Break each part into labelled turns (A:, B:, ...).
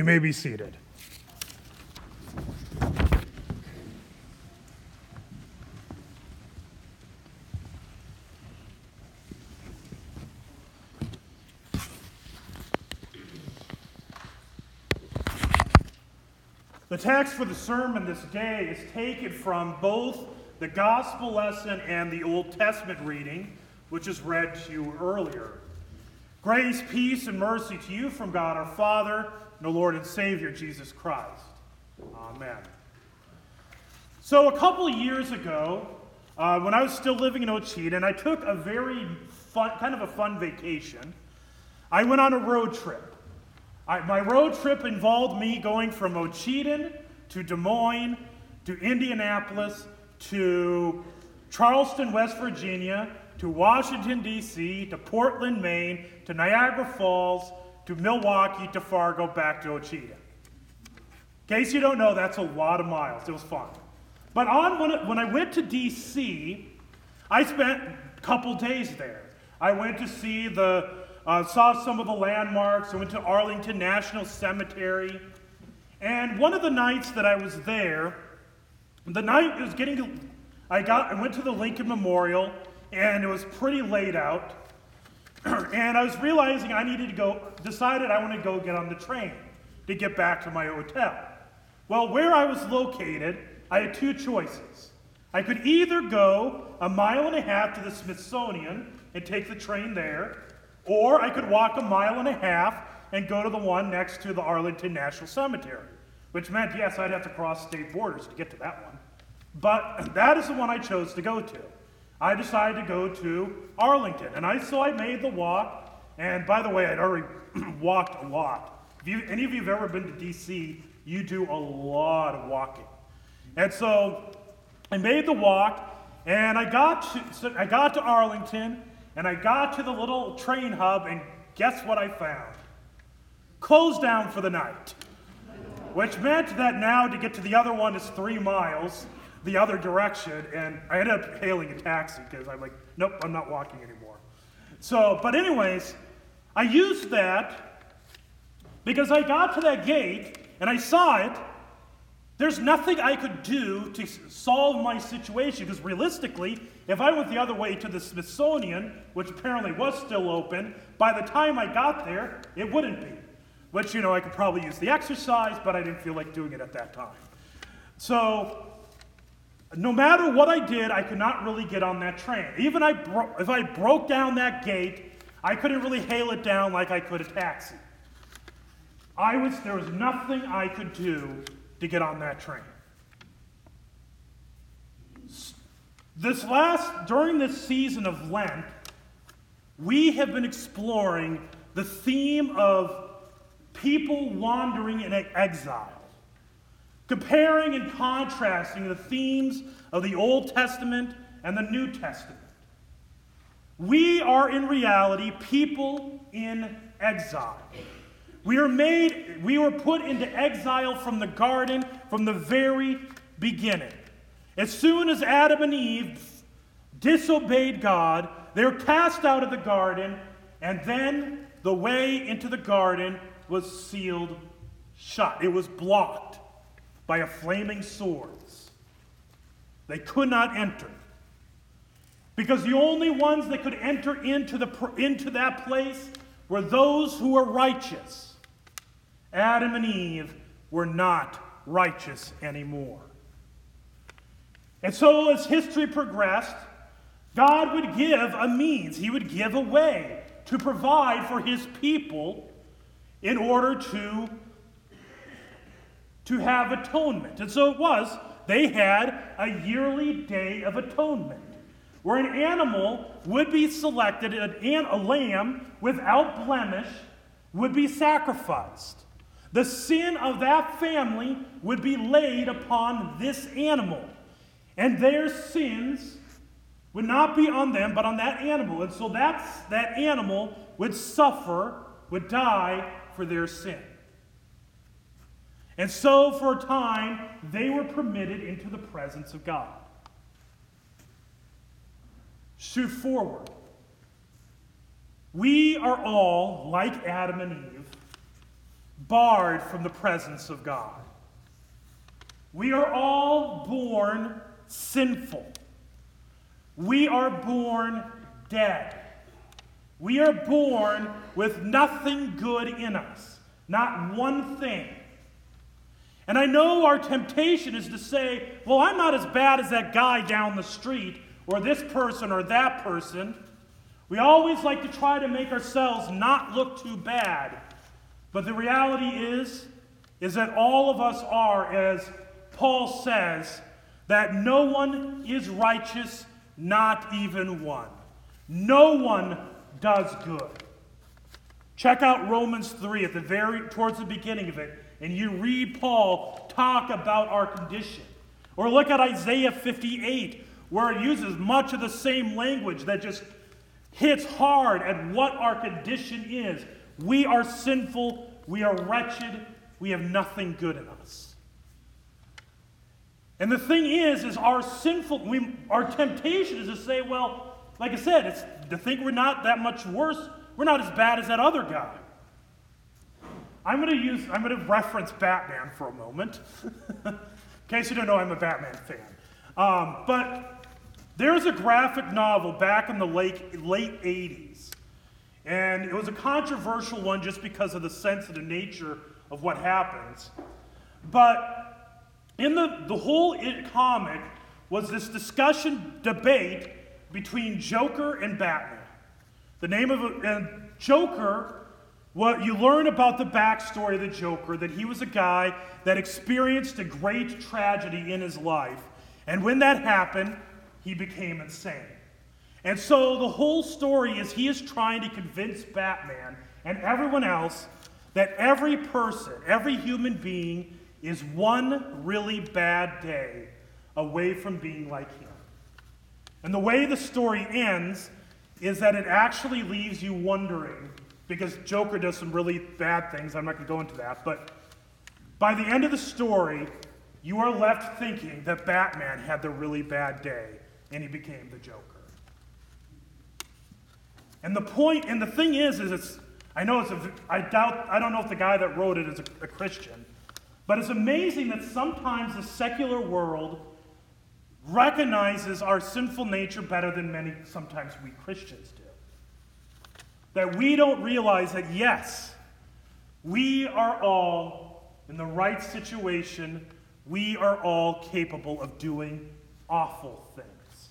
A: You may be seated. The text for the sermon this day is taken from both the gospel lesson and the Old Testament reading, which is read to you earlier. Grace, peace, and mercy to you from God our Father the Lord and Savior Jesus Christ. Amen. So, a couple years ago, uh, when I was still living in Wichita, I took a very fun, kind of a fun vacation, I went on a road trip. I, my road trip involved me going from Wichita to Des Moines to Indianapolis to Charleston, West Virginia to Washington, D.C., to Portland, Maine, to Niagara Falls, to Milwaukee, to Fargo, back to Wichita. In case you don't know, that's a lot of miles. It was fun. But on when, when I went to D.C., I spent a couple days there. I went to see the uh, saw some of the landmarks. I went to Arlington National Cemetery. And one of the nights that I was there, the night it was getting, I got, I went to the Lincoln Memorial, and it was pretty late out. and I was realizing I needed to go, decided I want to go get on the train to get back to my hotel. Well, where I was located, I had two choices. I could either go a mile and a half to the Smithsonian and take the train there, or I could walk a mile and a half and go to the one next to the Arlington National Cemetery, which meant, yes, I'd have to cross state borders to get to that one. But that is the one I chose to go to. I decided to go to Arlington, and I so I made the walk. And by the way, I'd already walked a lot. If you, any of you have ever been to D.C., you do a lot of walking. And so I made the walk, and I got to, so I got to Arlington, and I got to the little train hub, and guess what I found? Closed down for the night. Which meant that now to get to the other one is three miles the other direction, and I ended up hailing a taxi because I'm like, nope, I'm not walking anymore. So, but anyways, I used that because I got to that gate and I saw it. There's nothing I could do to solve my situation because realistically, if I went the other way to the Smithsonian, which apparently was still open, by the time I got there, it wouldn't be. Which, you know, I could probably use the exercise, but I didn't feel like doing it at that time. So, no matter what I did, I could not really get on that train. Even I bro- if I broke down that gate, I couldn't really hail it down like I could a taxi. I was, there was nothing I could do to get on that train. This last, during this season of Lent, we have been exploring the theme of people wandering in exile, comparing and contrasting the themes of the Old Testament and the New Testament. We are in reality people in exile. We are made, we were put into exile from the garden from the very beginning. As soon as Adam and Eve disobeyed God, they were cast out of the garden, and then the way into the garden was sealed shut. It was blocked by a flaming swords. They could not enter. Because the only ones that could enter into, the, into that place were those who were righteous. Adam and Eve were not righteous anymore. And so, as history progressed, God would give a means, He would give a way to provide for his people in order to, to have atonement. And so it was, they had a yearly day of atonement where an animal would be selected, an, a lamb without blemish would be sacrificed. The sin of that family would be laid upon this animal, and their sins would not be on them, but on that animal. And so that's, that animal would suffer, would die for their sin. And so, for a time, they were permitted into the presence of God. Shoot forward. We are all, like Adam and Eve, barred from the presence of God. We are all born sinful. We are born dead. We are born with nothing good in us, not one thing. And I know our temptation is to say, well, I'm not as bad as that guy down the street, or this person, or that person. We always like to try to make ourselves not look too bad. But the reality is, is that all of us are, as Paul says, that no one is righteous, not even one. No one does good. Check out Romans 3 at the very towards the beginning of it, and you read Paul talk about our condition. Or look at Isaiah 58, where it uses much of the same language that just hits hard at what our condition is. We are sinful, we are wretched, we have nothing good in us. And the thing is, is our sinful, we, our temptation is to say, well, like I said, it's to think we're not that much worse. We're not as bad as that other guy. I'm going to use, I'm going to reference Batman for a moment. In case you don't know, I'm a Batman fan. Um, but there's a graphic novel back in the late, late 80s. And it was a controversial one just because of the sensitive nature of what happens. But in the, the whole it comic was this discussion, debate between Joker and Batman. The name of and Joker, what you learn about the backstory of the Joker, that he was a guy that experienced a great tragedy in his life. And when that happened, he became insane. And so the whole story is he is trying to convince Batman and everyone else that every person, every human being, is one really bad day away from being like him. And the way the story ends is that it actually leaves you wondering, because Joker does some really bad things, I'm not going to go into that, but by the end of the story, you are left thinking that Batman had the really bad day and he became the Joker. And the point, and the thing is, is it's, I know it's a, I doubt, I don't know if the guy that wrote it is a, a Christian, but it's amazing that sometimes the secular world recognizes our sinful nature better than many, sometimes we Christians do. That we don't realize that, yes, we are all in the right situation, we are all capable of doing awful things.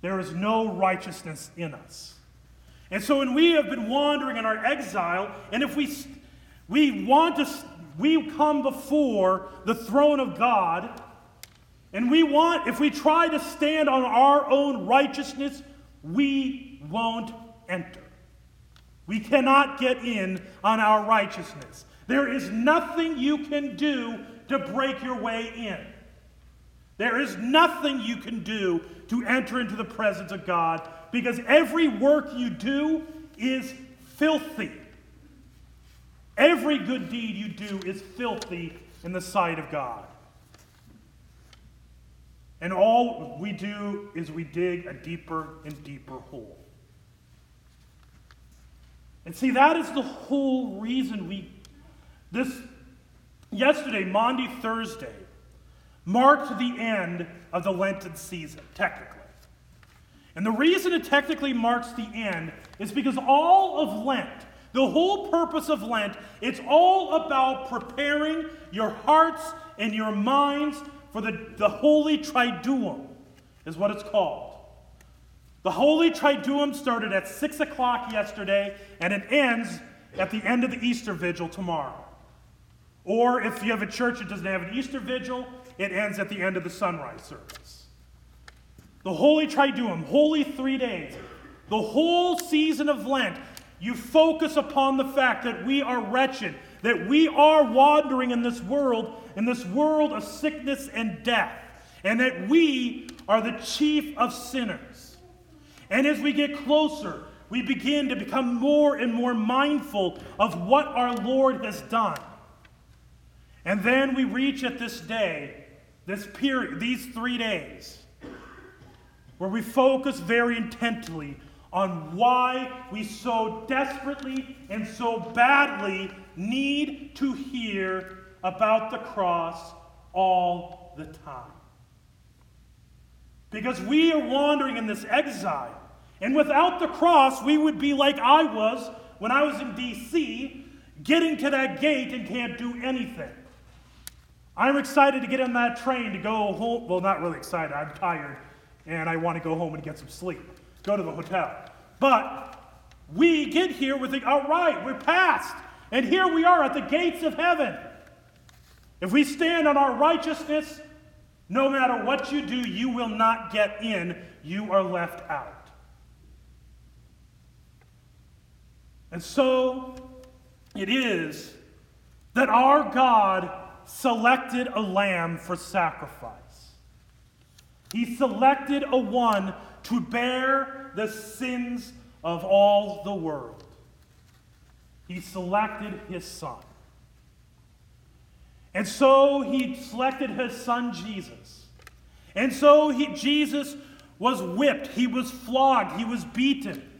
A: There is no righteousness in us. And so when we have been wandering in our exile, and if we, we want to we come before the throne of God and we want, if we try to stand on our own righteousness, we won't enter. We cannot get in on our righteousness. There is nothing you can do to break your way in. There is nothing you can do to enter into the presence of God because every work you do is filthy. Every good deed you do is filthy in the sight of God. And all we do is we dig a deeper and deeper hole. And see, that is the whole reason we, this, yesterday, Maundy Thursday, marked the end of the Lenten season, technically. And the reason it technically marks the end is because all of Lent, the whole purpose of Lent, it's all about preparing your hearts and your minds for the, the Holy Triduum, is what it's called. The Holy Triduum started at 6 o'clock yesterday, and it ends at the end of the Easter Vigil tomorrow. Or if you have a church that doesn't have an Easter Vigil, it ends at the end of the sunrise service. The Holy Triduum, holy three days, the whole season of Lent, you focus upon the fact that we are wretched, that we are wandering in this world, in this world of sickness and death, and that we are the chief of sinners. And as we get closer, we begin to become more and more mindful of what our Lord has done. And then we reach at this day, this period, these three days, where we focus very intently on why we so desperately and so badly need to hear about the cross all the time. Because we are wandering in this exile. And without the cross, we would be like I was when I was in D.C., getting to that gate and can't do anything. I'm excited to get on that train to go home. Well, not really excited. I'm tired and I want to go home and get some sleep. Go to the hotel. But we get here with the, all right, we're past. And here we are at the gates of heaven. If we stand on our righteousness, no matter what you do, you will not get in. You are left out. And so it is that our God selected a lamb for sacrifice. He selected a one to bear the sins of all the world. He selected his son. And so he selected his son Jesus. And so he, Jesus was whipped, he was flogged, he was beaten.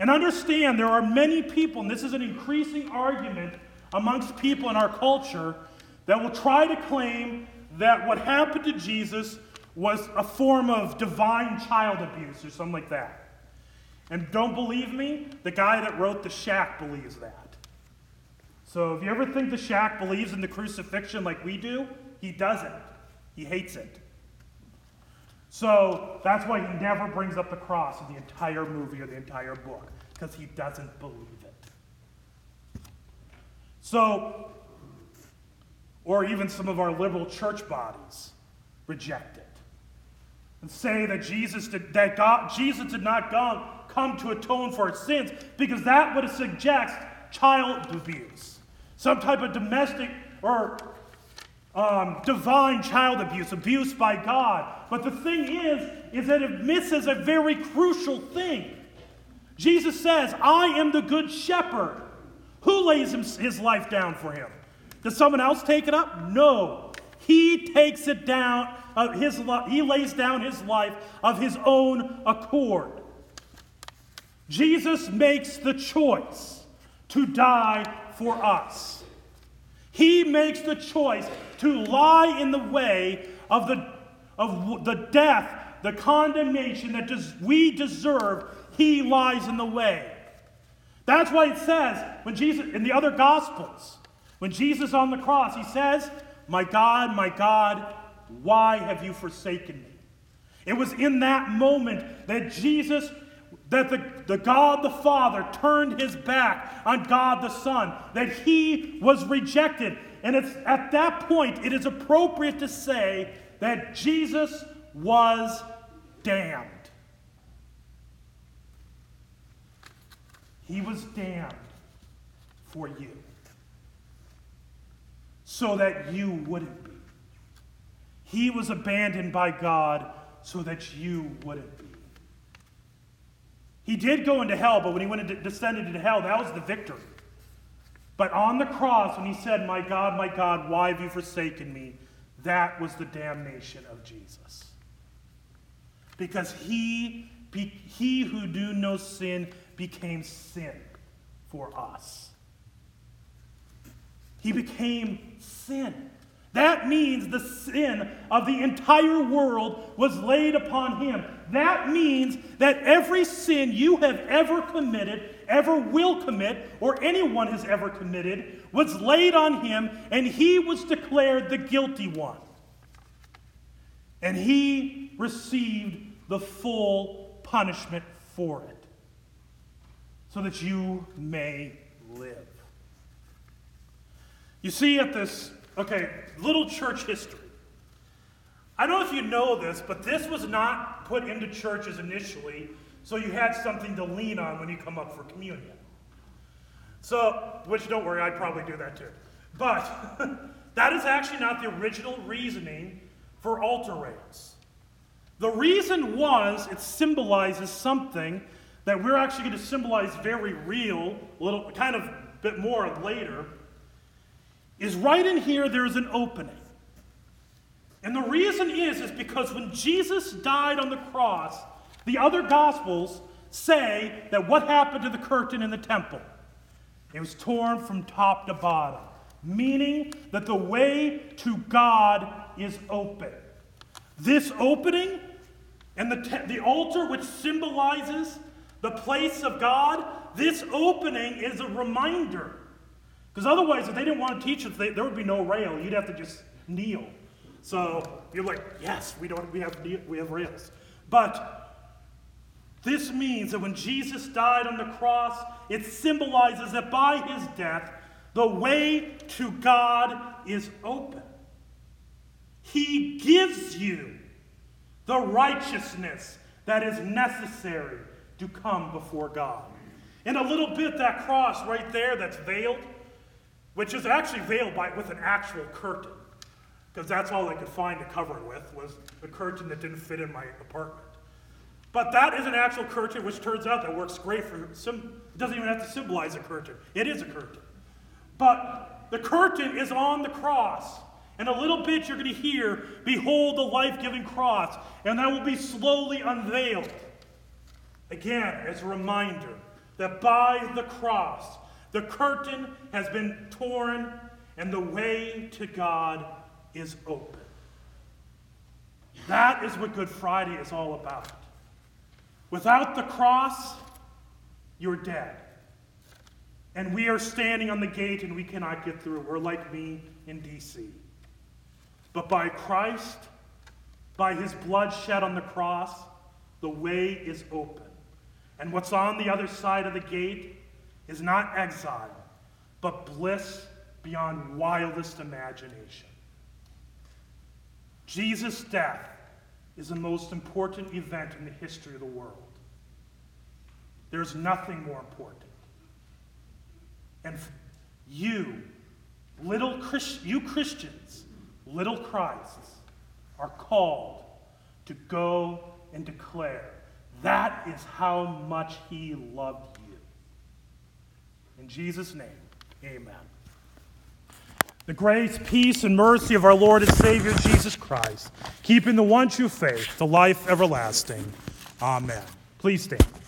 A: And understand, there are many people, and this is an increasing argument amongst people in our culture, that will try to claim that what happened to Jesus was a form of divine child abuse or something like that. And don't believe me? The guy that wrote The Shack believes that. So if you ever think The Shack believes in the crucifixion like we do, he doesn't. He hates it. So that's why he never brings up the cross in the entire movie or the entire book, because he doesn't believe it. So, or even some of our liberal church bodies reject it and say that Jesus did, that God, Jesus did not come, come to atone for our sins because that would suggest child abuse, some type of domestic or um, divine child abuse, abuse by God. But the thing is, is that it misses a very crucial thing. Jesus says, "I am the good shepherd." Who lays his life down for him? Does someone else take it up? No. He takes it down his he lays down his life of his own accord. Jesus makes the choice to die for us. He makes the choice to lie in the way of the, of the death, the condemnation that des- we deserve. He lies in the way. That's why it says when Jesus, in the other Gospels, when Jesus on the cross, he says, My God, my God, why have you forsaken me? It was in that moment that Jesus, that the, the God the Father turned his back on God the Son, that he was rejected. And it's at that point it is appropriate to say that Jesus was damned. He was damned for you so that you wouldn't be. He was abandoned by God so that you wouldn't be. He did go into hell, but when he went and descended into hell, that was the victory. But on the cross, when he said, My God, my God, why have you forsaken me? That was the damnation of Jesus. Because he, he who knew no sin became sin for us. He became sin. That means the sin of the entire world was laid upon him. That means that every sin you have ever committed, ever will commit, or anyone has ever committed, was laid on him, and he was declared the guilty one. And he received the full punishment for it, so that you may live. You see, at this, okay, little church history. I don't know if you know this, but this was not put into churches initially, so you had something to lean on when you come up for communion. So, which don't worry, I'd probably do that too. But that is actually not the original reasoning for altar rails. The reason was it symbolizes something that we're actually going to symbolize very real, little kind of bit more later. Is right in here there's an opening. And the reason is is because when Jesus died on the cross, the other gospels say that what happened to the curtain in the temple? It was torn from top to bottom, meaning that the way to God is open. This opening and the, te- the altar, which symbolizes the place of God, this opening is a reminder. Because otherwise, if they didn't want to teach us, there would be no rail. You'd have to just kneel. So you're like, yes, we don't. We have we have rails, but this means that when Jesus died on the cross, it symbolizes that by his death, the way to God is open. He gives you the righteousness that is necessary to come before God. In a little bit, that cross right there that's veiled, which is actually veiled by, with an actual curtain, because that's all I could find to cover it with, was the curtain that didn't fit in my apartment. But that is an actual curtain, which turns out that works great for, sim- it doesn't even have to symbolize a curtain. It is a curtain. But the curtain is on the cross. In a little bit, you're going to hear, Behold the life giving cross, and that will be slowly unveiled. Again, as a reminder that by the cross, the curtain has been torn and the way to God is open. That is what Good Friday is all about. Without the cross, you're dead. And we are standing on the gate and we cannot get through. We're like me in D.C. But by Christ, by his blood shed on the cross, the way is open. And what's on the other side of the gate is not exile, but bliss beyond wildest imagination. Jesus' death is the most important event in the history of the world. There's nothing more important. And you, little Christ, you Christians, little Christs, are called to go and declare that is how much he loved you. In Jesus' name, amen. The grace, peace, and mercy of our Lord and Savior Jesus Christ, keeping the one true faith, the life everlasting. Amen. Please stand.